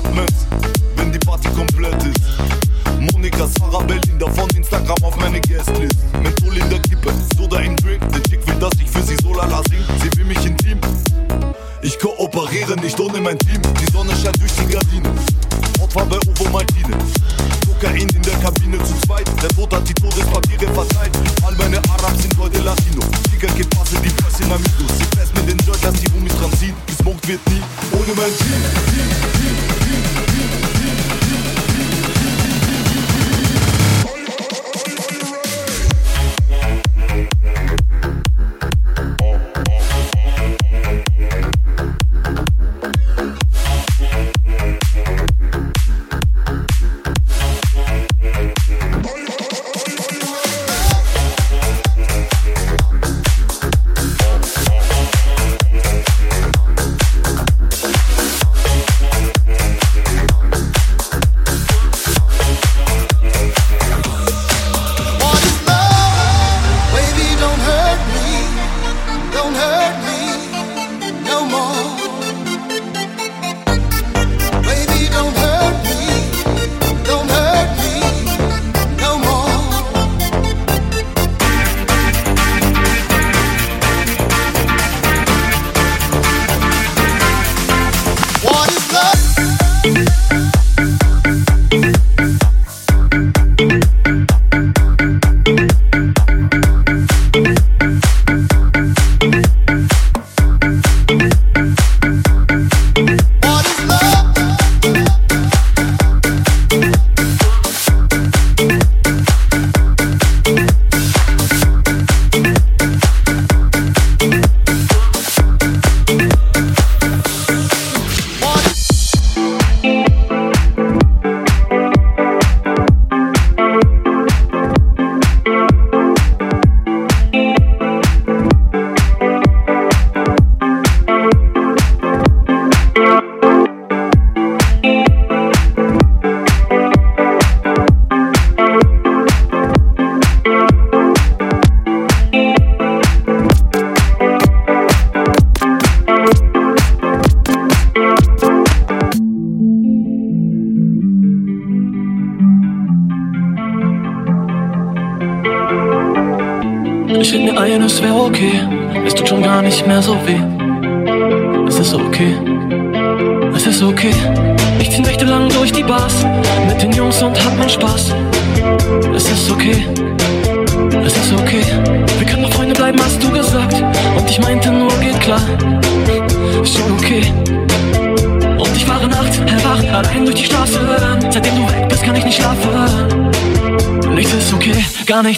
Apartment, wenn die Party komplett ist. Monika, Sarah, Belinda von Instagram auf meine Guestlist. Menthol in der Kippe, Soda in Drink. Der Chick will, dass ich für sie so lala sing. Sie will mich intim. Ich kooperiere nicht ohne mein Team. Die Sonne scheint durch die Gardinen. Ort bei Ovo Martine. Kokain in der Kabine zu zweit. Der Tod hat die Todespapiere verteilt. All meine Arabs sind heute Latino. Dicker geht passe die Presse in Amigos. Sie fest mit den Joint, dass die Homies dran ziehen. Gesmoked wird nie ohne mein Team. Team, Team.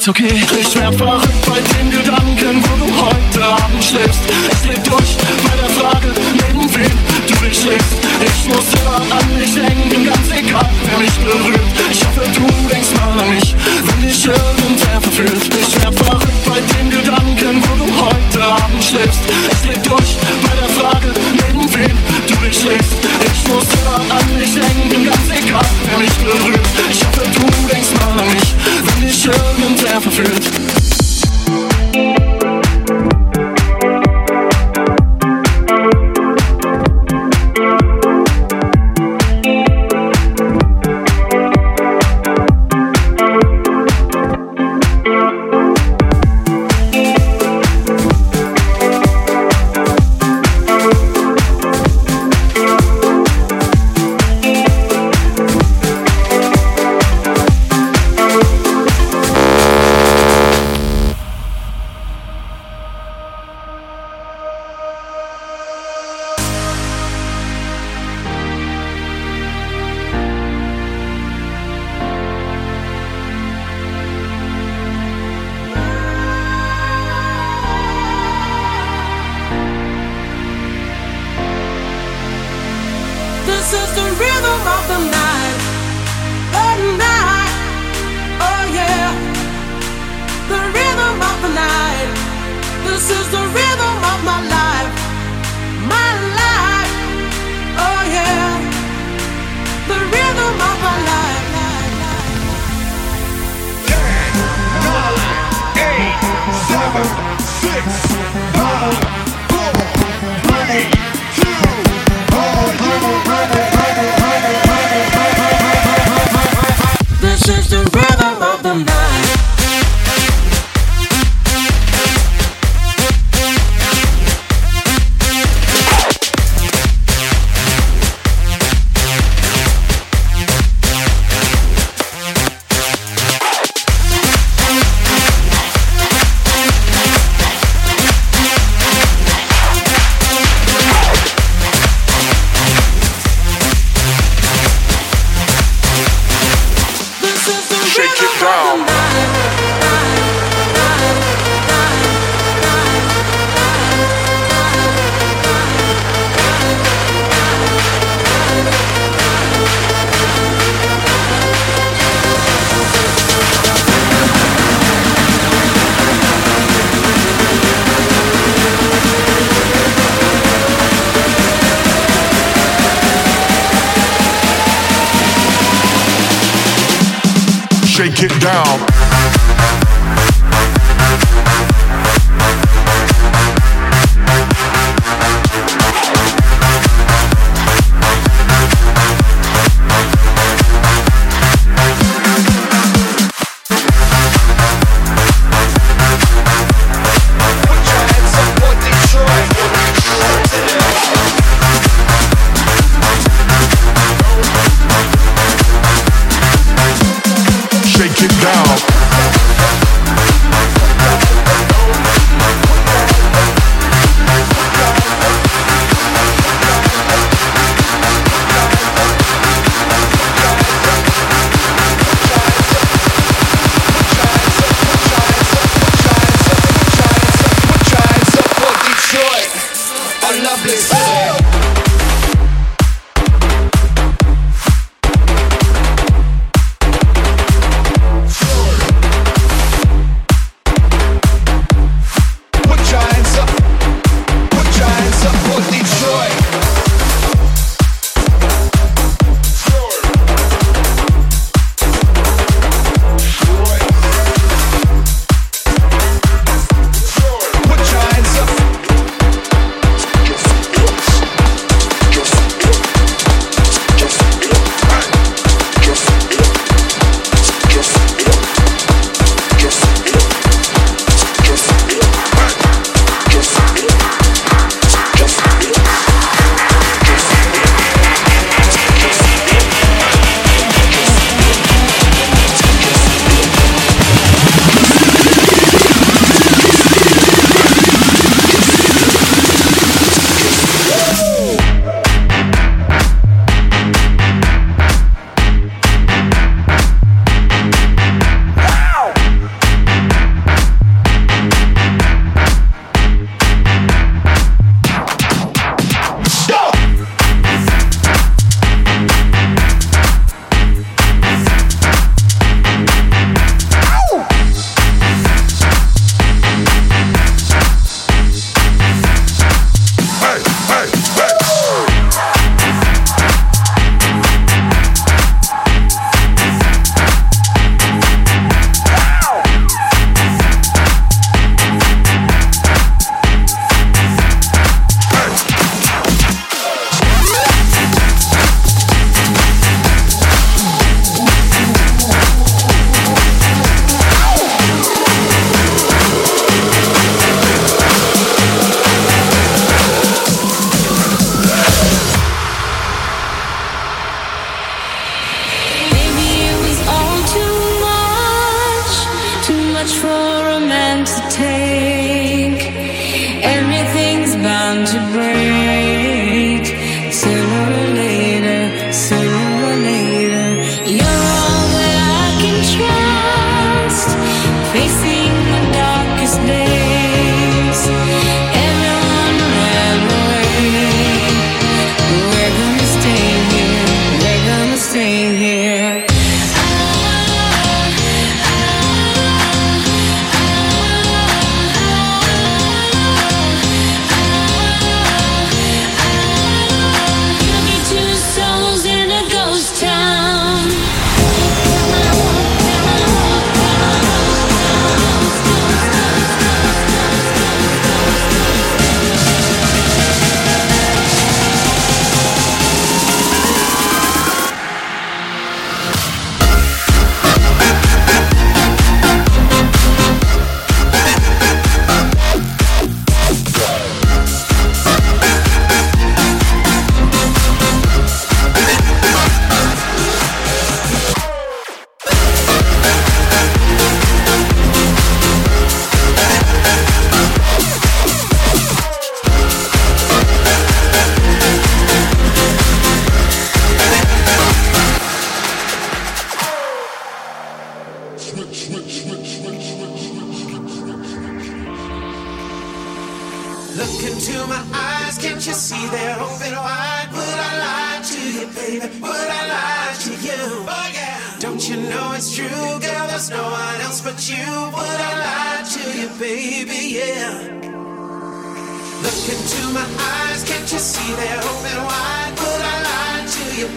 It's okay. It's down.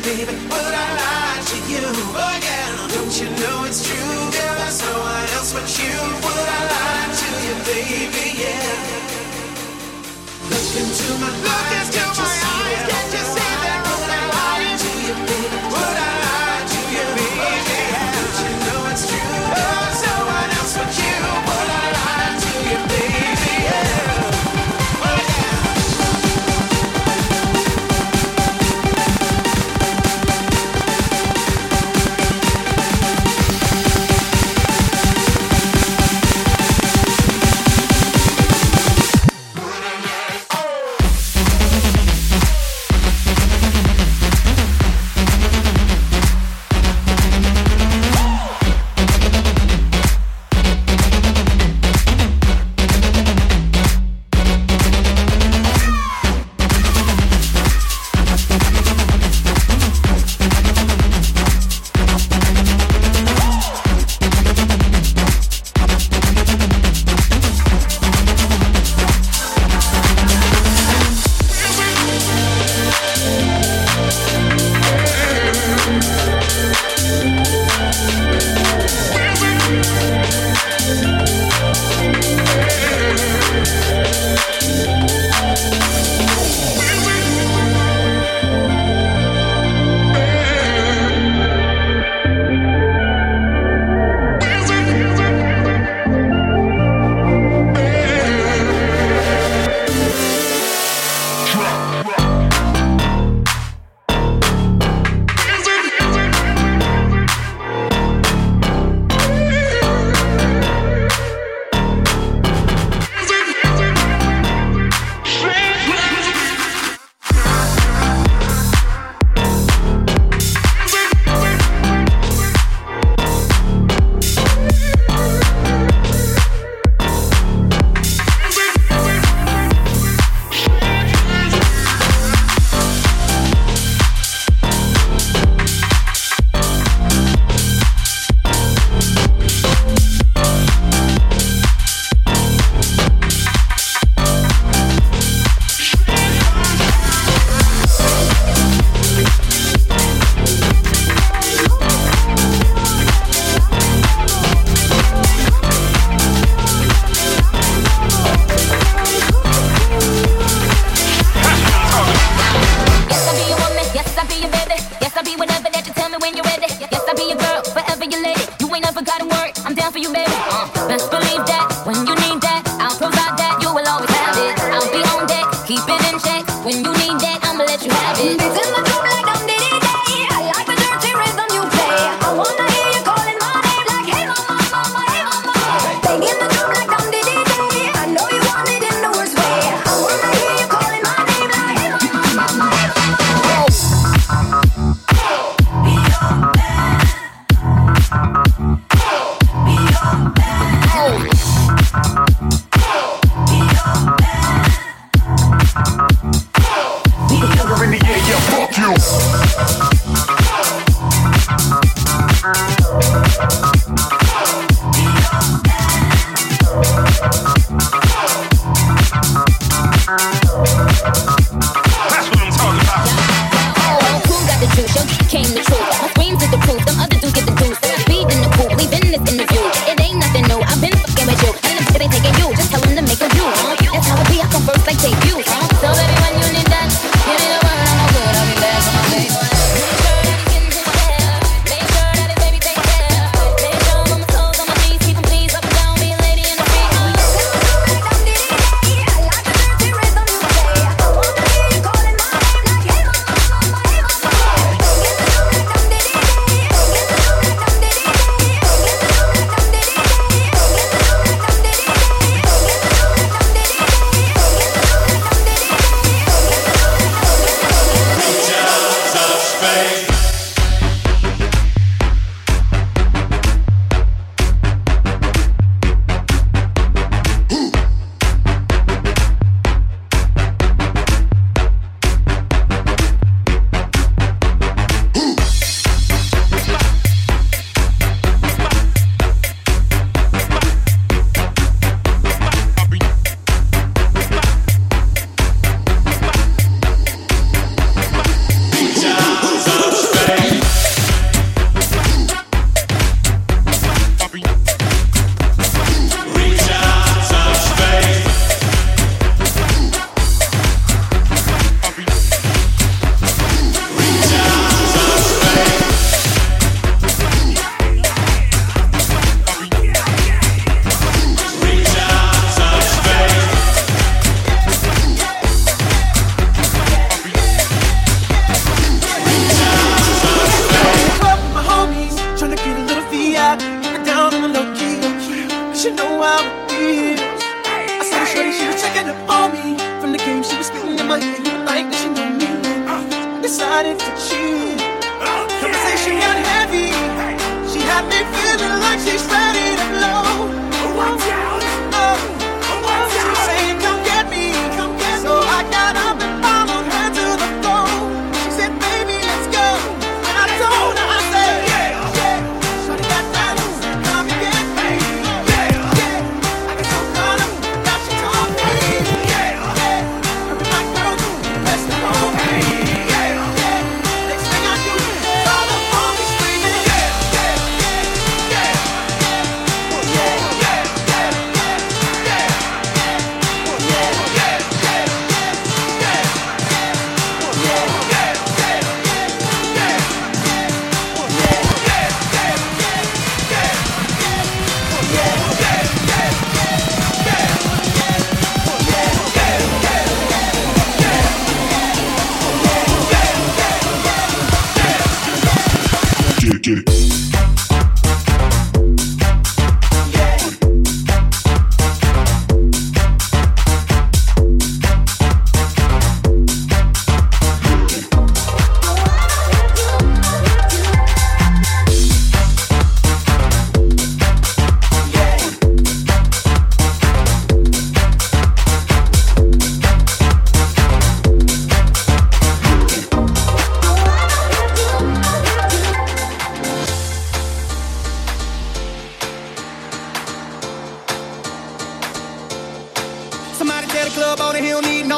Baby? Would I lie to you? Again, don't you know it's true? There is no one else but you. Would I lie to you, baby? Yeah. Look into my eyes,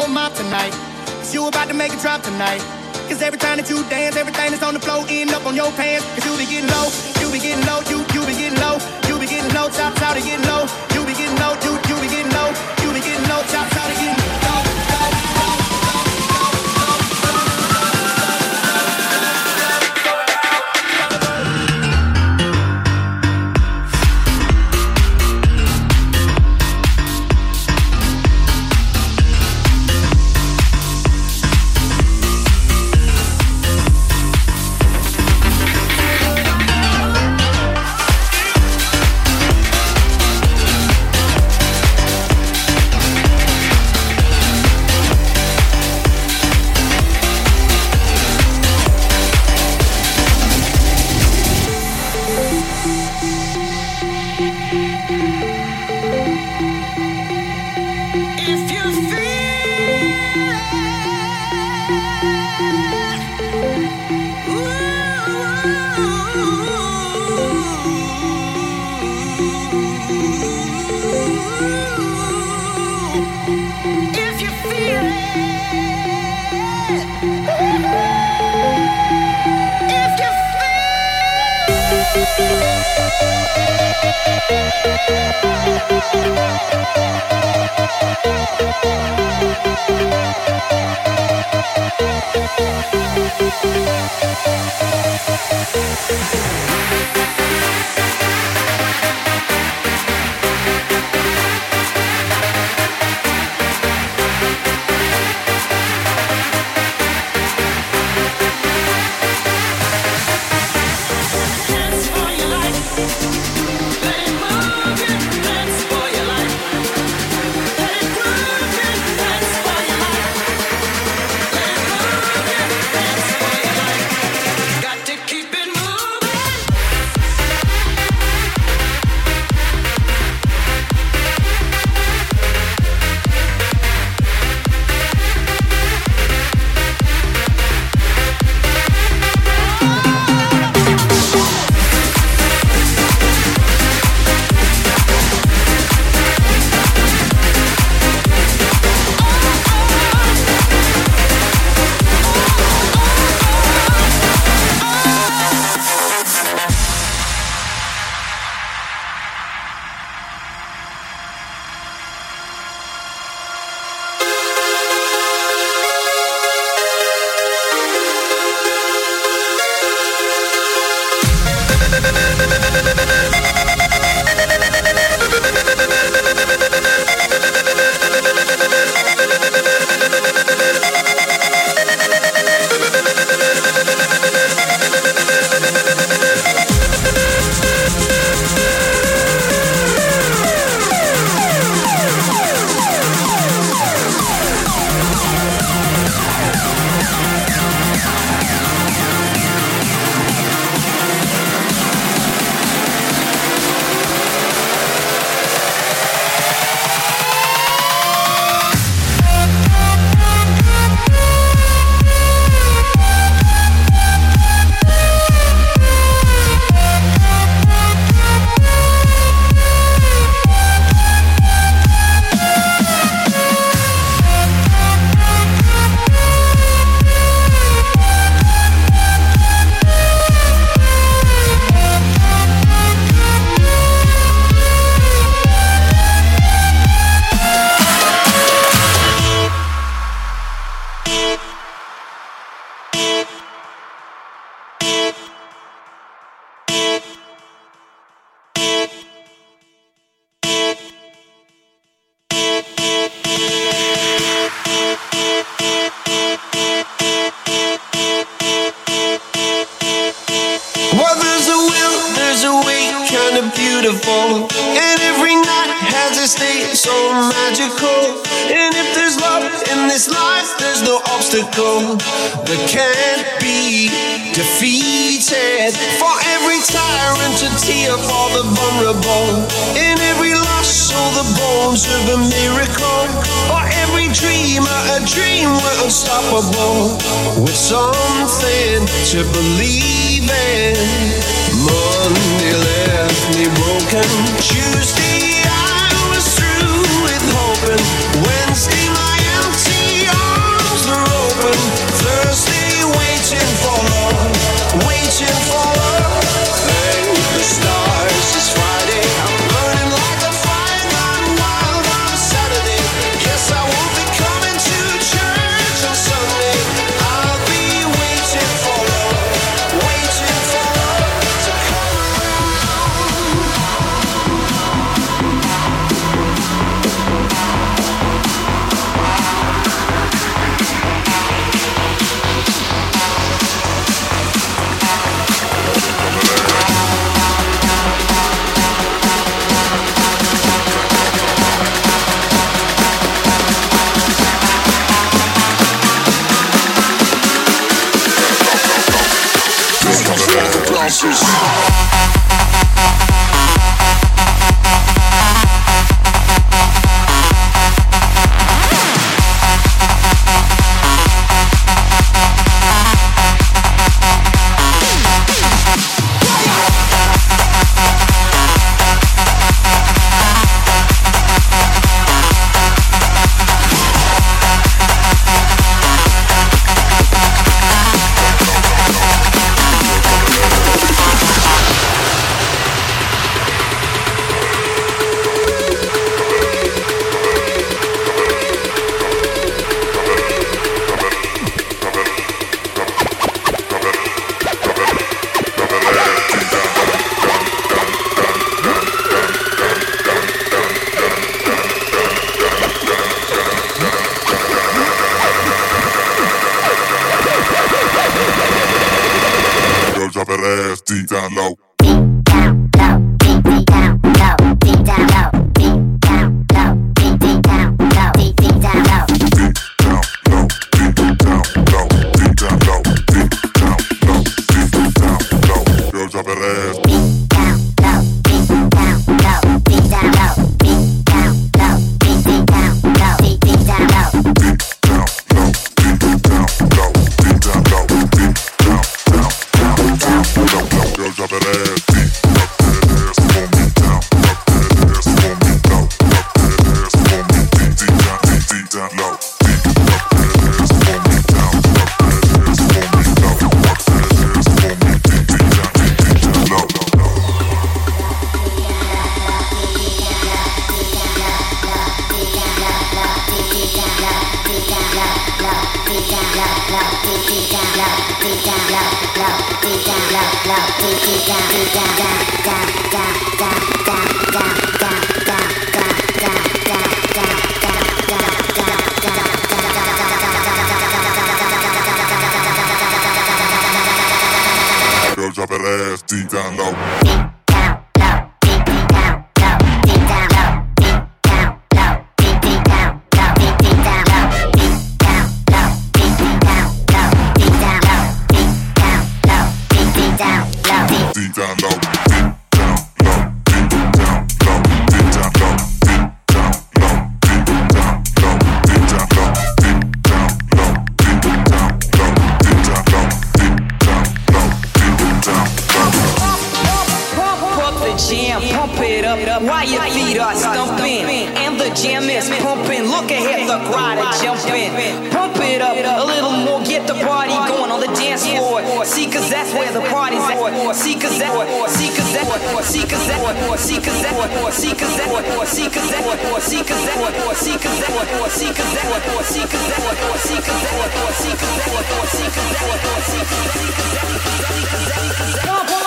whole mob tonight. Cause you about to make a drop tonight. Cause every time that you dance, everything that's on the floor end up on your pants. Cause you be getting low, you be getting low, you, you be getting low, you be getting low, top, top, to getting low, you be getting low, you, you be getting low, you be getting low, top, top, to getting low.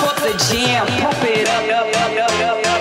Pump the jam, pump it up, up, up, up, up, up.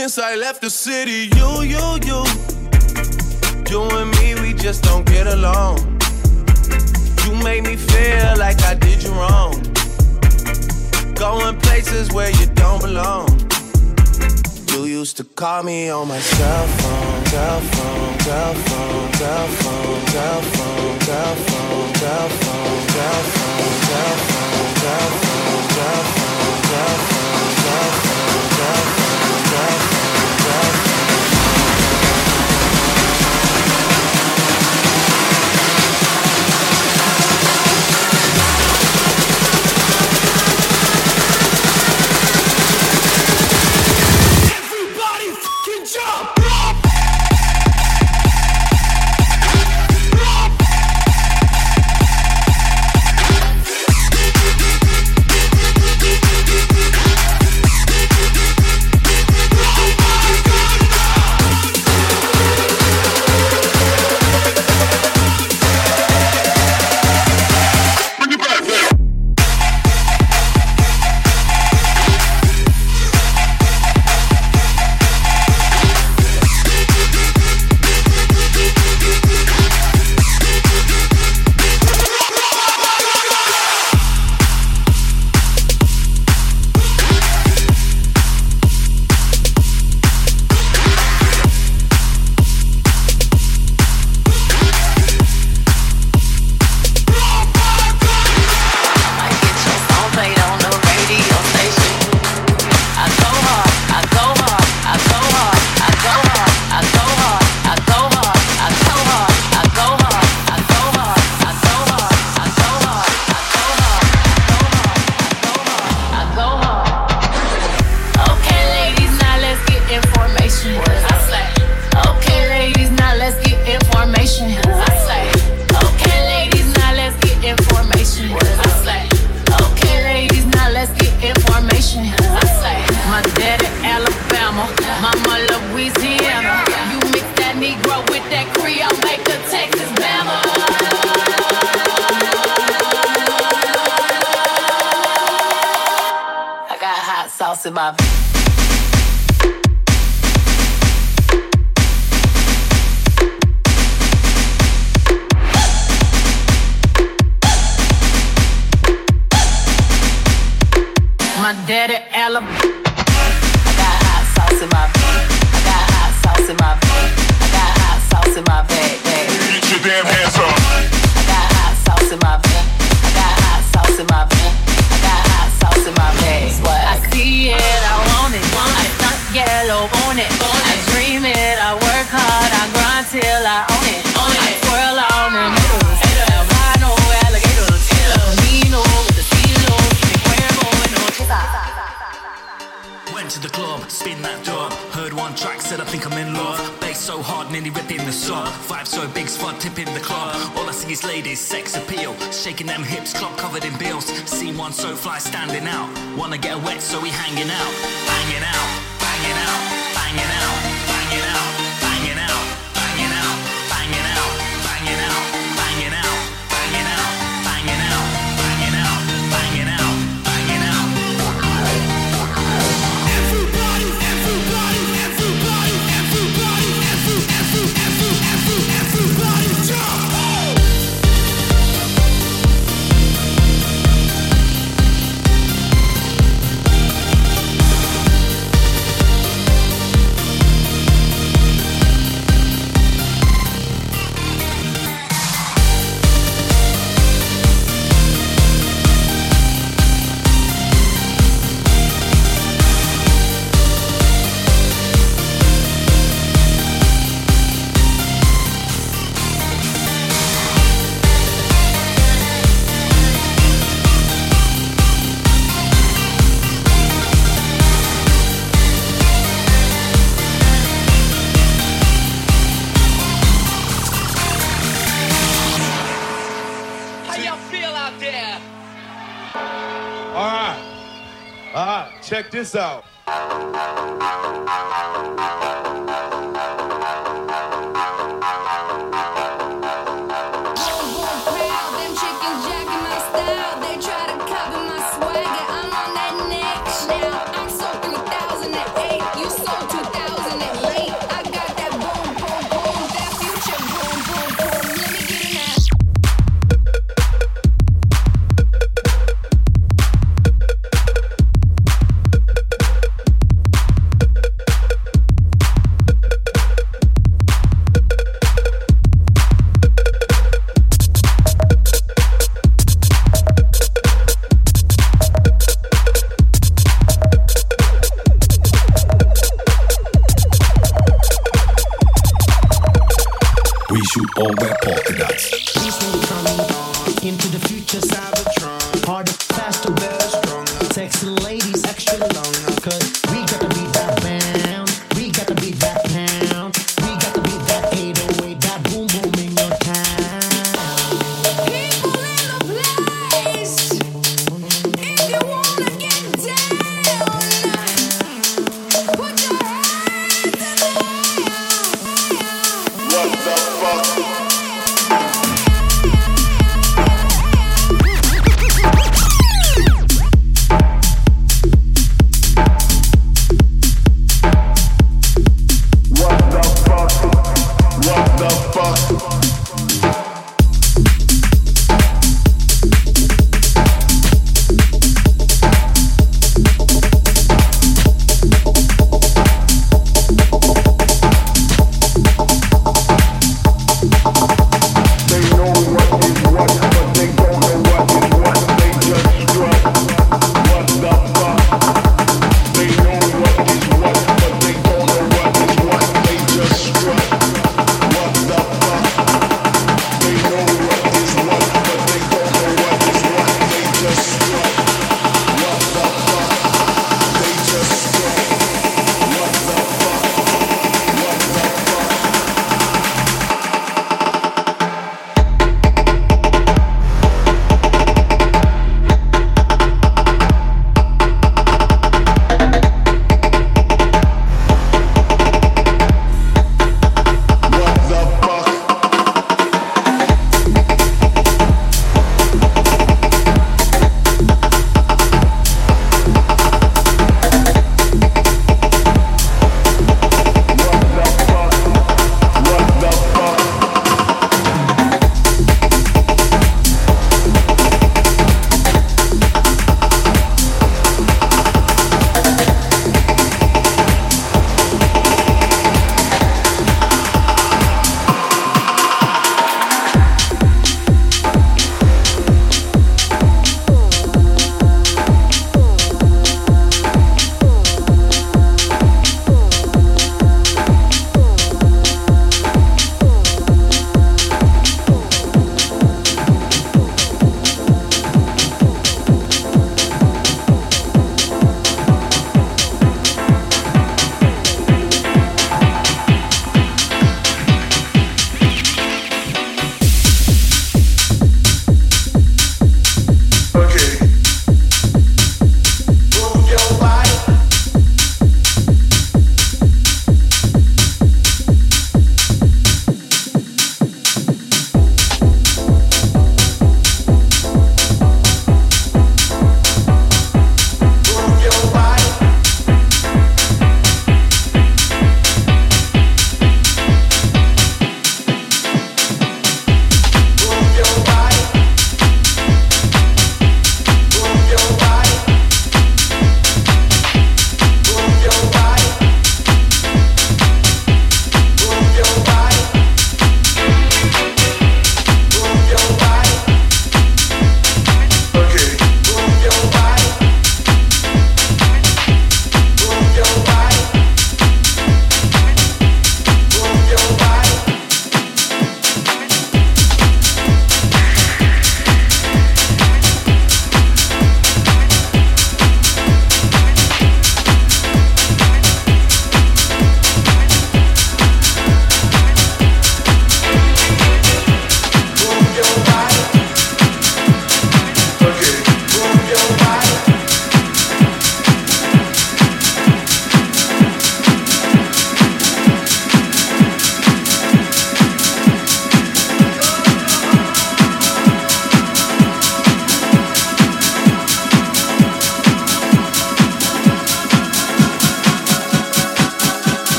since I left the city. You, you, you. You and me, we just don't get along. You made me feel like I did you wrong. Going places where you don't belong. You used to call me on my cell phone, cell phone, cell phone, cell phone, cell phone, cell phone, cell phone, cell phone, cell phone, cell phone, cell phone, cell phone, cell phone.